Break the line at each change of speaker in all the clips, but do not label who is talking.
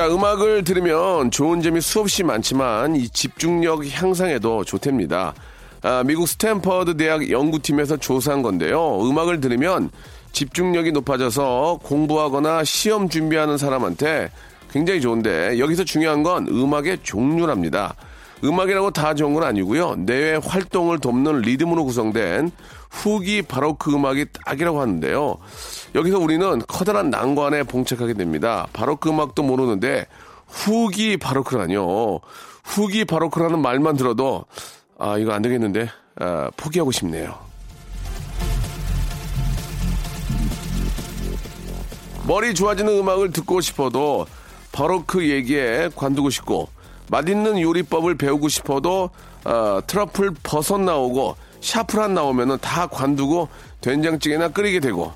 자 음악을 들으면 좋은 점이 수없이 많지만 이 집중력 향상에도 좋답니다 아, 미국 스탠퍼드 대학 연구팀에서 조사한 건데요 음악을 들으면 집중력이 높아져서 공부하거나 시험 준비하는 사람한테 굉장히 좋은데 여기서 중요한 건 음악의 종류랍니다. 음악이라고 다 좋은 건 아니고요. 내외 활동을 돕는 리듬으로 구성된 후기 바로크 음악이 딱이라고 하는데요. 여기서 우리는 커다란 난관에 봉착하게 됩니다. 바로크 음악도 모르는데 후기 바로크라뇨. 후기 바로크라는 말만 들어도 아 이거 안 되겠는데 아, 포기하고 싶네요. 머리 좋아지는 음악을 듣고 싶어도 바로크 그 얘기에 관두고 싶고 맛있는 요리법을 배우고 싶어도 어, 트러플 버섯 나오고 샤프란 나오면은 다 관두고 된장찌개나 끓이게 되고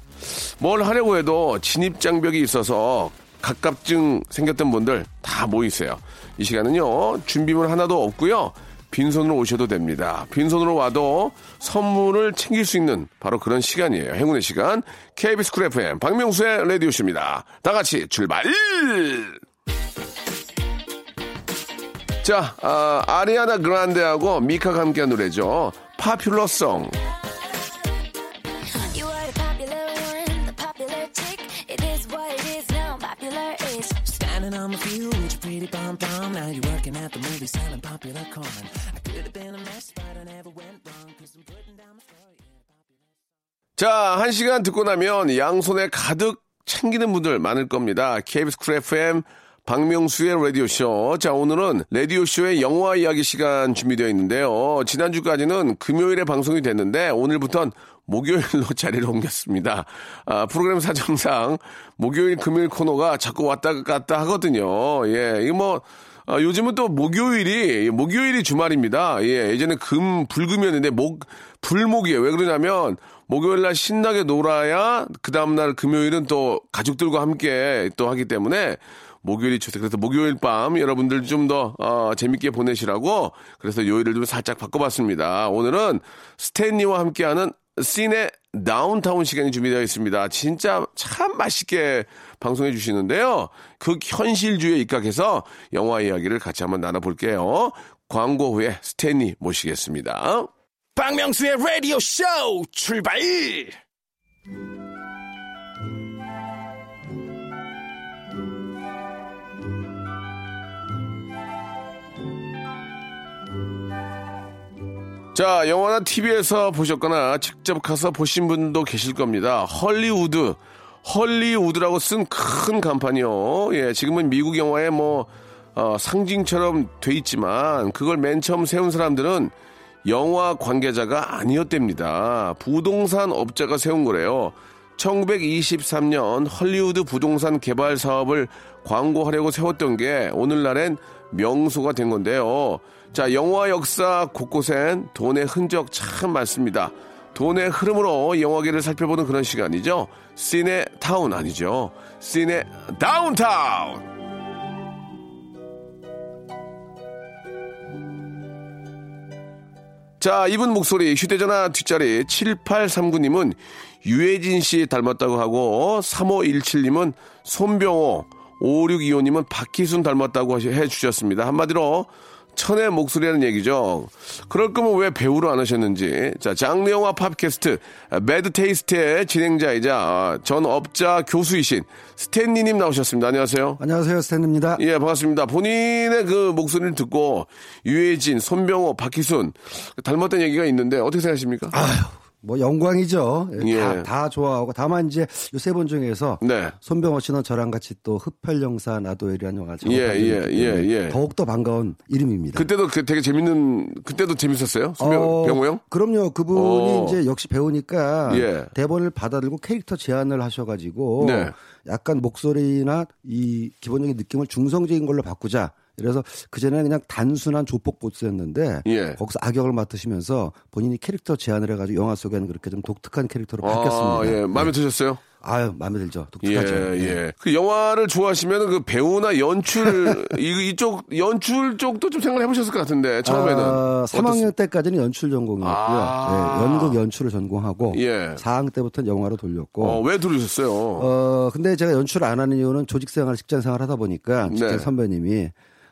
뭘 하려고 해도 진입 장벽이 있어서 갑갑증 생겼던 분들 다 모이세요. 이 시간은요 준비물 하나도 없고요 빈손으로 오셔도 됩니다. 빈손으로 와도 선물을 챙길 수 있는 바로 그런 시간이에요. 행운의 시간 KBS Cool FM 박명수의 라디오쇼입니다. 다 같이 출발! 자, 아, 아리아나 그란데하고 미카가 함께한 노래죠. 파퓰러송.
You are the popular one, the popular chick. It is what it is now. Popular is
Standing on my feet with your pretty pom pom. Now you're working at the movie selling popular corn. I could have been a mess, but I never went wrong. Cause I'm putting down my story.
자, 한 시간 듣고 나면 양손에 가득 챙기는 분들 많을 겁니다. KBS 쿨 FM 박명수의 라디오쇼. 자, 오늘은 라디오쇼의 영화 이야기 시간 준비되어 있는데요. 지난주까지는 금요일에 방송이 됐는데, 오늘부터는 목요일로 자리를 옮겼습니다. 아, 프로그램 사정상 목요일, 금요일 코너가 자꾸 왔다 갔다 하거든요. 예, 이거 뭐, 아, 요즘은 또 목요일이, 목요일이 주말입니다. 예, 예전에 금, 불금이었는데, 목, 불목이에요. 왜 그러냐면, 목요일 날 신나게 놀아야, 그 다음 날 금요일은 또 가족들과 함께 또 하기 때문에, 목요일이 좋다. 그래서 목요일 밤 여러분들 좀 더 어, 재밌게 보내시라고 그래서 요일을 좀 살짝 바꿔봤습니다. 오늘은 스탠리와 함께하는 씬의 다운타운 시간이 준비되어 있습니다. 진짜 참 맛있게 방송해 주시는데요. 그 현실주의에 입각해서 영화 이야기를 같이 한번 나눠볼게요. 광고 후에 스탠리 모시겠습니다.
박명수의 라디오 쇼 출발!
자, 영화나 TV에서 보셨거나 직접 가서 보신 분도 계실 겁니다. 헐리우드, 헐리우드라고 쓴 큰 간판이요. 예, 지금은 미국 영화의 뭐, 어, 상징처럼 돼 있지만, 그걸 맨 처음 세운 사람들은 영화 관계자가 아니었답니다. 부동산 업자가 세운 거래요. 1923년 헐리우드 부동산 개발 사업을 광고하려고 세웠던 게 오늘날엔 명소가 된 건데요. 자, 영화 역사 곳곳엔 돈의 흔적 참 많습니다. 돈의 흐름으로 영화계를 살펴보는 그런 시간이죠. 씬의 타운 아니죠. 씬의 다운타운! 자, 이분 목소리 휴대전화 뒷자리 7839님은 유해진 씨 닮았다고 하고 3517님은 손병호 5625님은 박희순 닮았다고 해주셨습니다. 한마디로 천의 목소리라는 얘기죠. 그럴 거면 왜 배우로 안 하셨는지. 자, 장르 영화 팟캐스트 Mad Taste의 진행자이자 아, 전 업자 교수이신 스탠리님 나오셨습니다. 안녕하세요.
안녕하세요, 스탠입니다.
예, 반갑습니다. 본인의 그 목소리를 듣고 유해진, 손병호, 박희순 닮았다는 얘기가 있는데 어떻게 생각하십니까?
아유, 뭐 영광이죠. 예,
예.
다, 다 좋아하고 다만 이제 이세분 중에서
네.
손병호 씨는 저랑 같이 또 흡혈영사 나도엘이라는 영화를
예,
작업하고
예, 예,
때문에
예.
더욱 더 반가운 이름입니다.
그때도 그 되게 재밌는 그때도 재밌었어요. 수병
어,
형?
그럼요. 그분이
어.
이제 역시 배우니까
예.
대본을 받아들고 캐릭터 제안을 하셔가지고
네.
약간 목소리나 이 기본적인 느낌을 중성적인 걸로 바꾸자. 그래서 그전에는 그냥 단순한 조폭 보스였는데
예.
거기서 악역을 맡으시면서 본인이 캐릭터 제안을 해가지고 영화 속에는 그렇게 좀 독특한 캐릭터로 바뀌었습니다.
아, 예. 마음에 드셨어요?
아유 마음에 들죠.
예,
독특하죠.
예. 그 영화를 좋아하시면 그 배우나 연출 이 이쪽 연출 쪽도 좀 생각을 해보셨을 것 같은데 처음에는
아, 3학년
어떻-
때까지는 연출 전공이었고요.
아.
예, 연극 연출을 전공하고
예.
4학년 때부터는 영화로 돌렸고
어, 왜 들으셨어요?
어, 근데 제가 연출을 안 하는 이유는 조직 생활, 직장 생활 하다 보니까 직장
네.
선배님이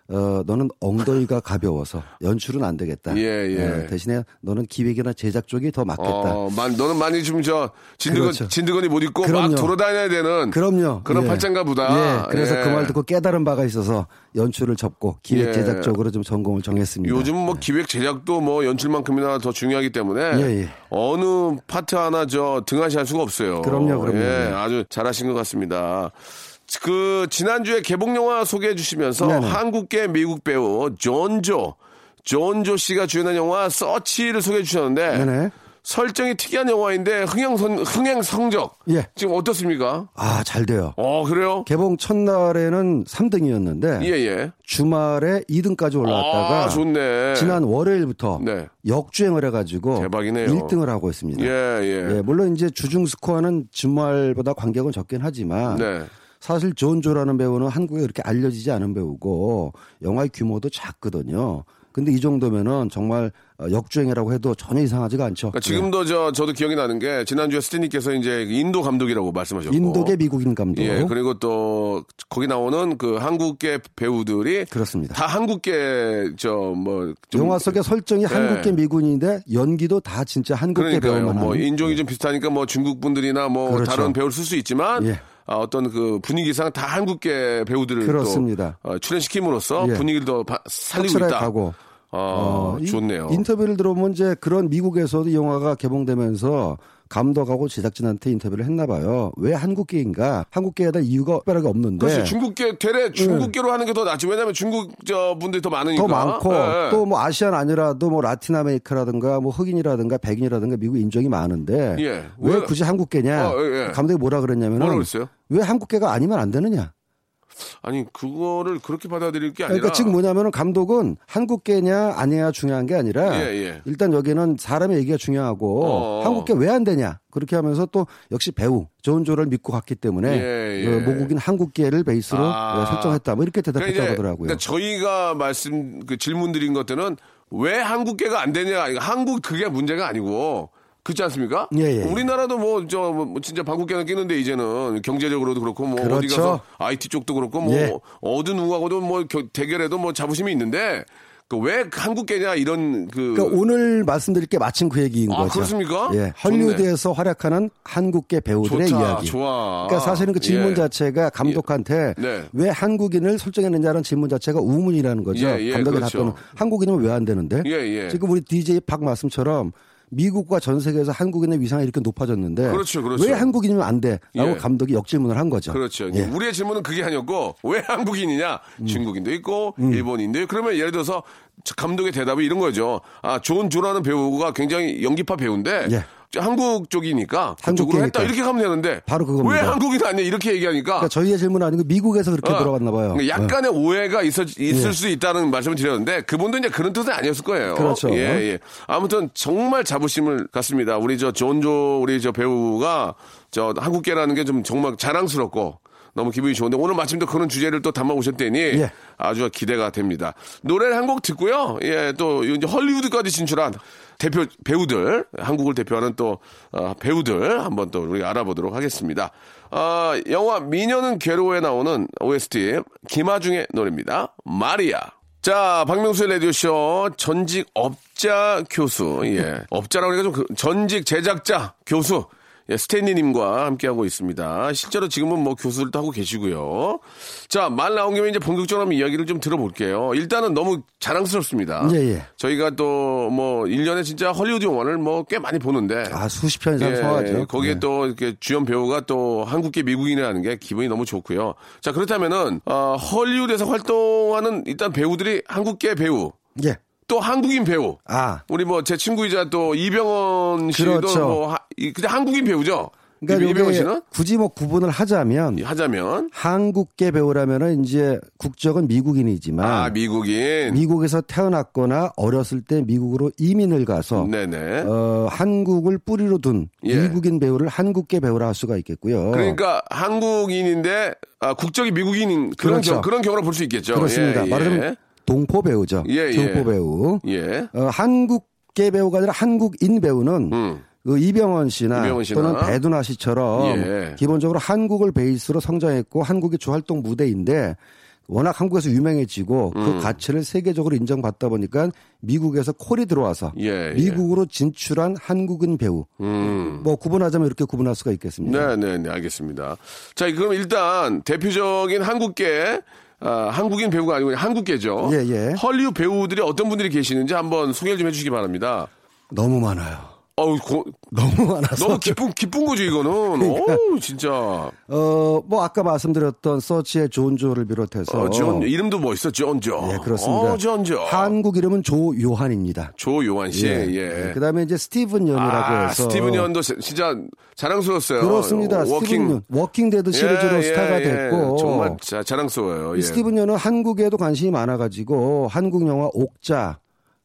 어, 너는 엉덩이가 가벼워서 연출은 안 되겠다.
예, 예.
대신에 너는 기획이나 제작 쪽이 더 맞겠다.
어, 만, 너는 많이 좀 저 진드건
그렇죠.
진드건이 못 입고 막
그럼요.
돌아다녀야 되는
그럼요.
그런
예.
팔짱가 보다.
예, 그래서
예.
그말 듣고 깨달은 바가 있어서 연출을 접고 기획
예.
제작 쪽으로 좀 전공을 정했습니다.
요즘 뭐 기획 제작도 뭐 연출만큼이나 더 중요하기 때문에
예, 예.
어느 파트 하나 저 등하시할 수가 없어요.
그럼요, 그럼요.
예, 아주 잘하신 것 같습니다. 그 지난주에 개봉 영화 소개해 주시면서
네네.
한국계 미국 배우 존조 존조 씨가 주연한 영화 서치를 소개해 주셨는데
네네.
설정이 특이한 영화인데 흥행 선 흥행 성적
예.
지금 어떻습니까?
아, 잘 돼요.
어 그래요?
개봉 첫날에는 3등이었는데
예예.
주말에 2등까지 올라왔다가
아 좋네.
지난 월요일부터
네.
역주행을 해가지고
대박이네요.
1등을 하고 있습니다.
예 예.
예, 물론 이제 주중 스코어는 주말보다 관객은 적긴 하지만
네.
사실 존조라는 배우는 한국에 그렇게 알려지지 않은 배우고 영화의 규모도 작거든요. 근데 이 정도면은 정말 어, 역주행이라고 해도 전혀 이상하지가 않죠.
그러니까 지금도 저 저도 기억이 나는 게 지난주에 스티니께서 이제 인도 감독이라고 말씀하셨고
예. 인도계 미국인 감독.
예 그리고 또 거기 나오는 그 한국계 배우들이
그렇습니다.
다 한국계 저 뭐
영화 속의 설정이 한국계 미군인데 연기도 다 진짜 한국계
그러니까요
배우만
뭐
하는.
인종이 좀 비슷하니까 뭐 중국 분들이나 뭐
그렇죠.
다른 배우를 쓸 수 있지만
예.
아, 어떤 그 분위기상 다 한국계 배우들을
그렇습니다.
또 어, 출연시킴으로써
예.
분위기를 더 바- 살리고 있다.
가고.
아,
어, 이
좋네요.
인터뷰를 들어보면 이제 그런 미국에서도 이 영화가 개봉되면서 감독하고 제작진한테 인터뷰를 했나 봐요. 왜 한국계인가? 한국계에 대한 이유가 특별하게 없는데
그렇지 중국계 되레 중국계로 하는 게 더 낫지 왜냐면 중국 저 분들이 더 많으니까
더 많고
예, 예.
또뭐 아시안 아니라도 뭐 라틴 아메리카라든가 뭐 흑인이라든가 백인이라든가 미국 인종이 많은데
예.
왜
왜-
굳이 한국계냐?
어, 예, 예.
감독이 뭐라 그랬냐면은
뭐라 그랬어요?
왜 한국계가 아니면 안 되느냐?
아니 그거를 그렇게 받아들일 게 아니라
그러니까 지금 뭐냐면은 감독은 한국계냐 아니냐 중요한 게 아니라
예, 예.
일단 여기는 사람의 얘기가 중요하고
어.
한국계 왜 안 되냐 그렇게 하면서 또 역시 배우 좋은 조를 믿고 갔기 때문에
예, 예.
어, 모국인 한국계를 베이스로
아.
어, 설정했다 뭐 이렇게
그러니까
대답했다고
이제
하더라고요.
그러니까 저희가 말씀 그 질문 드린 것들은 왜 한국계가 안 되냐 한국 그게 문제가 아니고 그렇지 않습니까?
예, 예.
우리나라도 뭐 저 뭐 진짜 방국계는 끼는데 이제는 경제적으로도 그렇고 뭐 어디
그렇죠.
가서 IT 쪽도 그렇고 뭐
예.
어느 누구하고도 뭐 겨- 대결해도 뭐 자부심이 있는데 그왜 한국계냐 이런 그
그러니까 오늘 말씀드릴 게 마침 그 얘기인
아,
거죠.
그렇습니까?
예. 헐리우드에서 활약하는 한국계 배우들의
좋다,
이야기.
좋아.
그러니까 사실은 그 질문
예.
자체가 감독한테
네.
왜 한국인을 설정했느냐는 질문 자체가 우문이라는 거죠.
예, 예,
감독의
그렇죠.
답변은 한국인이면 왜안 되는데?
예, 예.
지금 우리 DJ 박 말씀처럼 미국과 전 세계에서 한국인의 위상이 이렇게 높아졌는데
그렇죠, 그렇죠.
왜 한국인이면 안 돼? 라고
예.
감독이 역질문을 한 거죠.
그렇죠.
예.
우리의 질문은 그게 아니었고 왜 한국인이냐?
음.
중국인도 있고 일본인도 있고 그러면 예를 들어서 저 감독의 대답이 이런 거죠. 아, 존 조라는 배우가 굉장히 연기파 배우인데
예.
저 한국 쪽이니까
한국계니까.
했다 이렇게 가면 되는데
바로 그겁니다.
왜 한국인 아니야 이렇게 얘기하니까
그러니까 저희의 질문은 아니고 미국에서 그렇게
어,
돌아갔나 봐요.
그러니까 약간의 오해가 있을, 있을
예.
수 있다는 말씀을 드렸는데 그분도 이제 그런 뜻은 아니었을 거예요.
그렇죠.
예, 예. 아무튼 정말 자부심을 갖습니다. 우리 저 존조 우리 저 배우가 저 한국계라는 게 좀 정말 자랑스럽고 너무 기분이 좋은데 오늘 마침 또 그런 주제를 또 담아 오셨다니
예.
아주 기대가 됩니다. 노래를 한 곡 듣고요. 예, 또 이제 헐리우드까지 진출한 대표 배우들 한국을 대표하는 또 어, 배우들 한번 또 우리 알아보도록 하겠습니다. 아, 영화 미녀는 괴로워에 나오는 OST 김하중의 노래입니다. 마리아. 자, 박명수의 라디오쇼 전직 업자 교수. 예. 업자라고 하니까 좀 그- 전직 제작자 교수. 예, 스탠리님과 함께하고 있습니다. 실제로 지금은 뭐 교수들도 하고 계시고요. 자, 말 나온 김에 이제 본격적으로 한번 이야기를 좀 들어볼게요. 일단은 너무 자랑스럽습니다.
예, 예.
저희가 또 뭐 1년에 진짜 헐리우드 영화를 뭐 꽤 많이 보는데.
아, 수십 편 이상 소화하죠.
거기에
네.
또 이렇게 주연 배우가 또 한국계 미국인이라는 게 기분이 너무 좋고요. 자, 그렇다면은, 어, 헐리우드에서 활동하는 일단 배우들이 한국계 배우,
예.
또 한국인 배우.
아,
우리 뭐 제 친구이자 또 이병헌 씨도
그렇죠.
뭐 하, 이- 근데 한국인 배우죠.
그러니까
이- 이병헌 씨는
굳이 뭐 구분을 하자면
하자면
한국계 배우라면은 이제 국적은 미국인이지만
아 미국인.
미국에서 태어났거나 어렸을 때 미국으로 이민을 가서
네네.
어, 한국을 뿌리로 둔
예.
미국인 배우를 한국계 배우라 할 수가 있겠고요.
그러니까 한국인인데 아, 국적이 미국인인 그런
그렇죠.
경, 그런 경우를 볼수 있겠죠.
그렇습니다.
예,
말하자면 동포 배우죠.
예, 예.
동포 배우.
예.
어, 한국계 배우가 아니라 한국인 배우는
음.
그 이병헌 씨나,
이병헌 씨나.
또는 배두나 씨처럼
예.
기본적으로 한국을 베이스로 성장했고 한국의 주활동 무대인데 워낙 한국에서 유명해지고
음.
그 가치를 세계적으로 인정받다 보니까 미국에서 콜이 들어와서
예, 예.
미국으로 진출한 한국인 배우
음.
뭐 구분하자면 이렇게 구분할 수가 있겠습니다.
네, 네, 네, 알겠습니다. 자, 그럼 일단 대표적인 한국계 아, 한국인 배우가 아니고 한국계죠.
예, 예.
헐리우드 배우들이 어떤 분들이 계시는지 한번 소개를 좀 해주시기 바랍니다.
너무 많아요.
어우, 고-
너무 많아서
너무 기쁜 기쁜 거죠 이거는. 어우, 진짜.
어, 뭐 아까 말씀드렸던 서치의 존조를 비롯해서
어, 존 이름도 멋있어, 존조.
예, 그렇습니다.
어, 존조.
한국 이름은 조요한입니다.
조요한 씨. 예.
그다음에 이제 스티븐 연이라고
아,
해서
스티븐 연도 시- 진짜 자랑스러웠어요.
그렇습니다. 스티븐
워킹.
연 워킹 데드 시리즈로
예,
스타가
예,
됐고
정말 자, 자랑스러워요.
이
예.
스티븐 연은 한국에도 관심이 많아가지고 한국 영화 옥자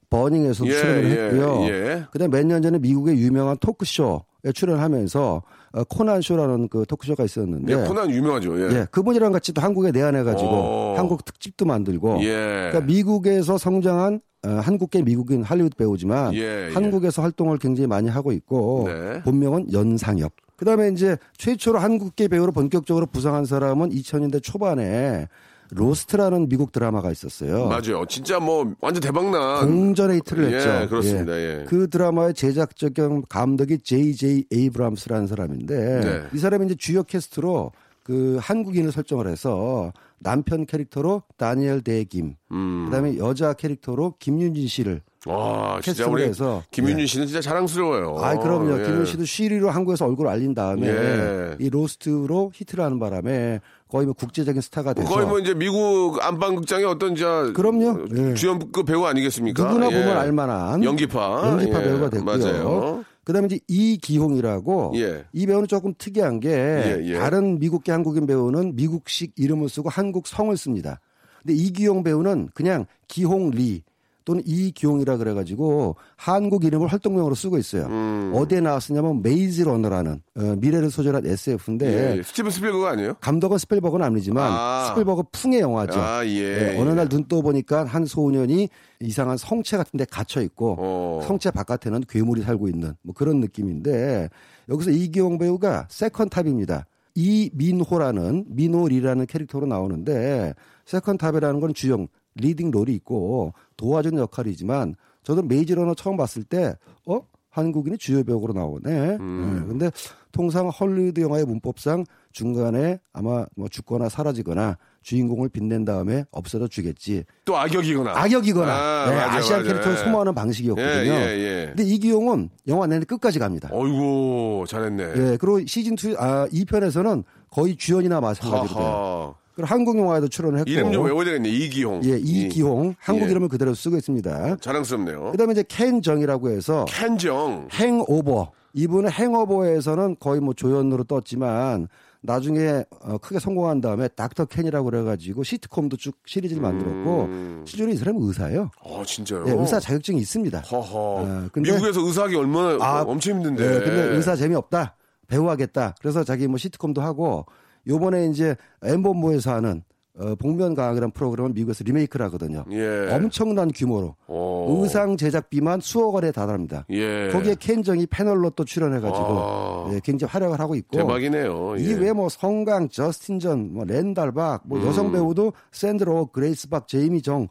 버닝에서
예,
출연을
예,
했고요.
예.
그다음 몇 년 전에 미국의 유명한 토크쇼에 출연하면서 어, 코난 쇼라는 그 토크쇼가 있었는데
예, 코난 유명하죠. 예.
예, 그분이랑 같이 또 한국에 내한해 가지고
오.
한국 특집도 만들고
예.
그러니까 미국에서 성장한 어, 한국계 미국인 할리우드 배우지만
예, 예.
한국에서 활동을 굉장히 많이 하고 있고
네.
본명은 연상엽. 그다음에 이제 최초로 한국계 배우로 본격적으로 부상한 사람은 2000년대 초반에 로스트라는 미국 드라마가 있었어요.
맞아요. 진짜 뭐 완전 대박난
공전의 히트를
예,
했죠.
그렇습니다. 예.
그 드라마의 제작적 감독이 J.J. 에이브람스라는 사람인데
네.
이 사람이 이제 주요 캐스트로 그 한국인을 설정을 해서 남편 캐릭터로 다니엘 대김,
음.
그다음에 여자 캐릭터로 김윤진 씨를
와, 진짜 우리
해서
김윤진 씨는 진짜 자랑스러워요.
아, 그럼요.
예.
김윤진 씨도 쉬리로 한국에서 얼굴 알린 다음에
예.
이 로스트로 히트를 하는 바람에 거의 뭐 국제적인 스타가 돼서
거의 뭐 이제 미국 안방극장의 어떤 저
그럼요. 예.
주연급 배우 아니겠습니까?
누구나
예.
보면 알만한
연기파
연기파
예,
배우가 됐고요.
맞아요.
그다음에 이제 이기홍이라고
예.
이 배우는 조금 특이한 게
예, 예.
다른 미국계 한국인 배우는 미국식 이름을 쓰고 한국 성을 씁니다. 근데 이기홍 배우는 그냥 기홍 리 또는 이기홍이라 그래가지고 한국 이름을 활동명으로 쓰고 있어요.
음.
어디에 나왔었냐면 메이즈 러너라는 어, 미래를 소재한 SF인데
예. 스티븐 스필버그 아니에요?
감독은 스필버그는 아니지만
아.
스필버그 풍의 영화죠.
아, 예.
예, 어느 날 눈 떠 보니까 한 소년이 이상한 성채 같은 데 갇혀 있고
어.
성채 바깥에는 괴물이 살고 있는 뭐 그런 느낌인데 여기서 이기홍 배우가 second top입니다. 이민호라는 민호리라는 캐릭터로 나오는데 second top이라는 건 주연 leading role이 있고 도와주는 역할이지만 저도 메이즈 러너 처음 봤을 때 어? 한국인이 주요 배우로 나오네.
음.
예, 근데 통상 헐리우드 영화의 문법상 중간에 아마 뭐 죽거나 사라지거나 주인공을 빛낸 다음에 없어져 주겠지.
또 악역이거나.
악역이거나
아,
네,
맞아, 맞아.
캐릭터를
예.
소모하는 방식이었거든요.
예, 예, 예.
근데 이기용은 영화 내내 끝까지 갑니다.
어이구, 잘했네.
예, 그리고 시즌 2, 아, 2편에서는 거의 주연이나 마찬가지로 돼요. 그리고 한국 영화에도 출연을 했고.
이름 좀 외워야 되겠네. 이기홍.
예, 이기홍. 한국
예.
이름을 그대로 쓰고 있습니다.
자랑스럽네요.
그 다음에 이제 켄 정이라고 해서
켄정.
행오버. 이분은 행오버에서는 거의 뭐 조연으로 떴지만 나중에 어, 크게 성공한 다음에 닥터 켄이라고 그래가지고 시트콤도 쭉 시리즈를 만들었고
음.
실제로 이 사람은 의사예요.
어, 진짜요?
예, 의사 자격증이 있습니다.
허허.
어, 근데-
미국에서 의사하기 얼마나
아,
엄청 힘든데.
예, 근데 의사 재미없다. 배우하겠다. 그래서 자기 뭐 시트콤도 하고 요번에 이제 엠본부에서 하는 어, 복면가왕이라는 프로그램은 미국에서 리메이크를 하거든요.
예.
엄청난 규모로
어.
의상 제작비만 수억 원에 달합니다.
예.
거기에 켄정이 패널로 또 출연해가지고
아.
예, 굉장히 활약을 하고 있고
대박이네요. 예.
이 외에 뭐 성강, 저스틴 전, 뭐 랜달 박, 뭐
음.
여성 배우도 샌드라 오, 그레이스 박, 제이미 정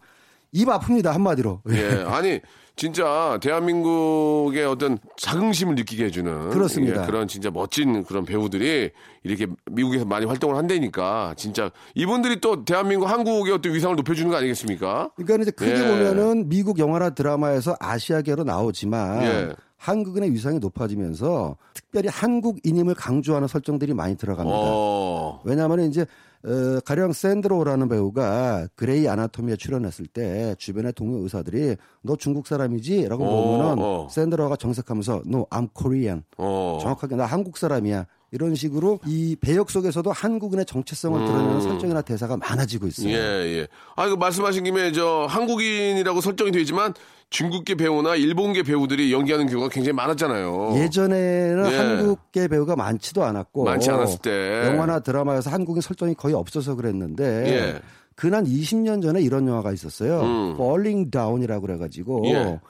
입 아픕니다 한마디로.
예. 아니, 진짜 대한민국의 어떤 자긍심을 느끼게 해주는
그렇습니다.
예, 그런 진짜 멋진 그런 배우들이 이렇게 미국에서 많이 활동을 한다니까 진짜 이분들이 또 대한민국 한국의 어떤 위상을 높여주는 거 아니겠습니까?
그러니까 이제 크게
예.
보면은 미국 영화나 드라마에서 아시아계로 나오지만
예.
한국인의 위상이 높아지면서 특별히 한국인임을 강조하는 설정들이 많이 들어갑니다.
어,
왜냐하면 이제 어, 가령 샌드라 오라는 배우가 그레이 아나토미에 출연했을 때 주변의 동료 의사들이 너 중국 사람이지 라고
어,
보면은
어.
샌드라 오가 정색하면서 No, I'm Korean.
어.
정확하게 나 한국 사람이야. 이런 식으로 이 배역 속에서도 한국인의 정체성을 드러내는 설정이나 대사가 많아지고 있어요.
음. 예, 예. 아, 그 말씀하신 김에 저 한국인이라고 설정이 되지만 중국계 배우나 일본계 배우들이 연기하는 경우가 굉장히 많았잖아요.
예전에는
예.
한국계 배우가 많지도 않았고
많지 않았을 때.
영화나 드라마에서 한국인 설정이 거의 없어서 그랬는데
예.
근한 20년 전에 이런 영화가 있었어요.
음.
Falling Down이라고 그래가지고
예.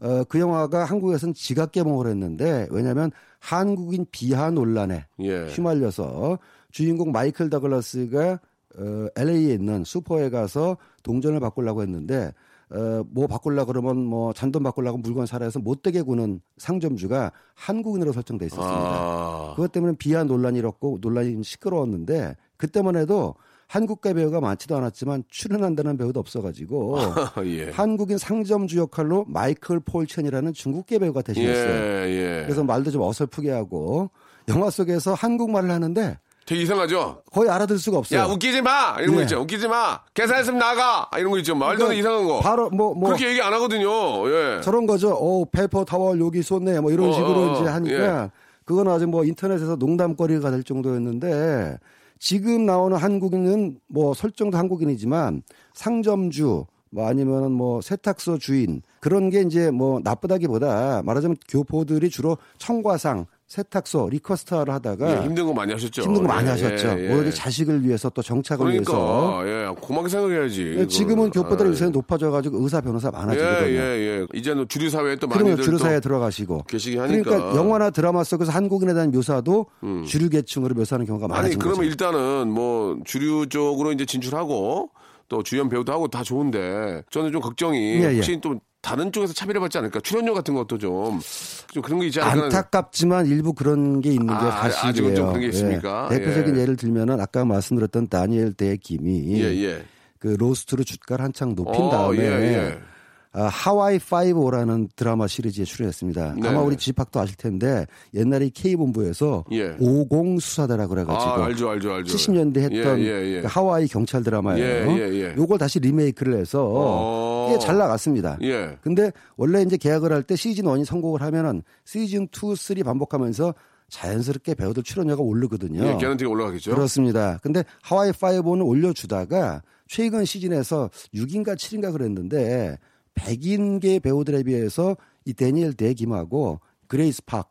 어, 그 영화가 한국에서는 지각 개봉을 했는데 왜냐하면 한국인 비하 논란에
예.
휘말려서 주인공 마이클 더글라스가 어, LA에 있는 슈퍼에 가서 동전을 바꾸려고 했는데 어, 뭐 바꾸려 그러면 뭐 잔돈 바꾸려고 물건 사라 해서 못되게 구는 상점주가 한국인으로 설정돼 있었습니다.
아,
그것 때문에 비하 논란이 일었고 논란이 시끄러웠는데 그때만 해도 한국계 배우가 많지도 않았지만 출연한다는 배우도 없어가지고
예.
한국인 상점주 역할로 마이클 폴첸이라는 중국계 배우가
예,
대신했어요.
예.
그래서 말도 좀 어설프게 하고 영화 속에서 한국말을 하는데
되게 이상하죠?
거의 알아들을 수가 없어요.
야, 웃기지 마! 이런 거
예.
있죠. 웃기지 마! 계산했으면 나가! 아, 이런 거 있죠. 말도 안 되는 이상한 거.
바로 뭐 뭐
그렇게 얘기 안 하거든요. 예.
저런 거죠. 오 paper towel 여기 쏟네 뭐 이런
어,
식으로
어, 어.
이제 하니까 그건 아직 뭐 인터넷에서 농담거리가 될 정도였는데 지금 나오는 한국인은 뭐 설정도 한국인이지만 상점주 뭐 아니면은 뭐 세탁소 주인 그런 게 이제 뭐 나쁘다기보다 말하자면 교포들이 주로 청과상 세탁소 리커스터를 하다가
예, 힘든 거 많이 하셨죠.
힘든 거 많이
예,
하셨죠.
예,
오히려
예.
자식을 위해서 또 정착을 위해서
그러니까, 예, 고맙게 생각해야지.
예, 지금은
그걸.
교포들의
아,
위상이 높아져가지고 의사 변호사
예,
많아지거든요.
예, 예. 이제는 주류 사회에 또 많이들
주류
또
사회에 들어가시고
계시기 하니까.
그러니까 영화나 드라마 속에서 한국인에 대한 묘사도 주류 계층으로 묘사하는 경우가
아니
많아진
그러면
거죠.
일단은 뭐 주류 쪽으로 이제 진출하고 또 주연 배우도 하고 다 좋은데 저는 좀 걱정이
예, 예.
혹시 또 다른 쪽에서 차별해받지 않을까 출연료 같은 것도 좀, 좀 그런 게 있지 않을까
안타깝지만 일부 그런 게 있는 게
아,
사실이에요.
아직은 좀 그런 게 있습니까?
예. 대표적인
예.
예. 를 들면은 아까 말씀드렸던 다니엘 대 김이
예, 예.
그 로스트로 주가를 한창 높인
어,
다음에
예, 예.
아, 하와이 5라는 드라마 시리즈에 출연했습니다.
네.
아마 우리 집학도 아실 텐데 옛날에 K본부에서
예.
50 수사대라 그래가지고
아, 알죠, 알죠, 알죠.
70년대 했던
예, 예, 예.
그 하와이 경찰 드라마예요.
예, 예, 예.
요걸 다시 리메이크를 해서
어.
꽤 잘 나갔습니다.
예.
근데 원래 이제 계약을 할 때 시즌 1이 성공을 하면은 시즌 2, 3 반복하면서 자연스럽게 배우들 출연료가 오르거든요.
예, 개런티가 올라가겠죠.
그렇습니다. 근데 하와이 5는 올려주다가 최근 시즌에서 6인가 7인가 그랬는데 백인계 배우들에 비해서 이 다니엘 대 김하고 그레이스 팍